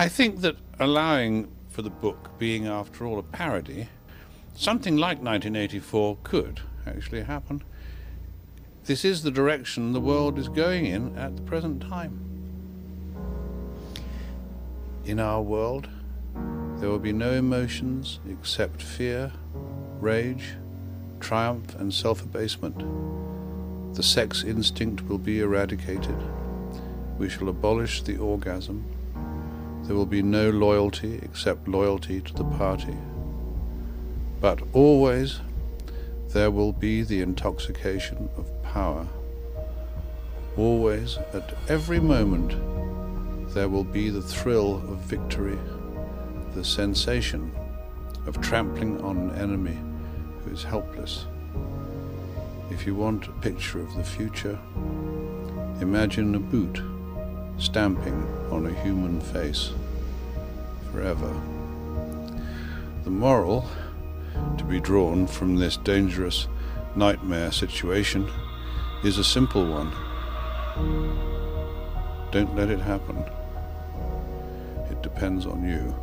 I think that allowing for the book being, after all, a parody, something like 1984 could actually happen. This is the direction the world is going in at the present time. In our world, there will be no emotions except fear, rage, triumph, and self abasement. The sex instinct will be eradicated. We shall abolish the orgasm. There will be no loyalty except loyalty to the party. But always there will be the intoxication of power. Always, at every moment, there will be the thrill of victory, the sensation of trampling on an enemy who is helpless. If you want a picture of the future, imagine a boot stamping on a human face forever. The moral to be drawn from this dangerous nightmare situation is a simple one. Don't let it happen. It depends on you.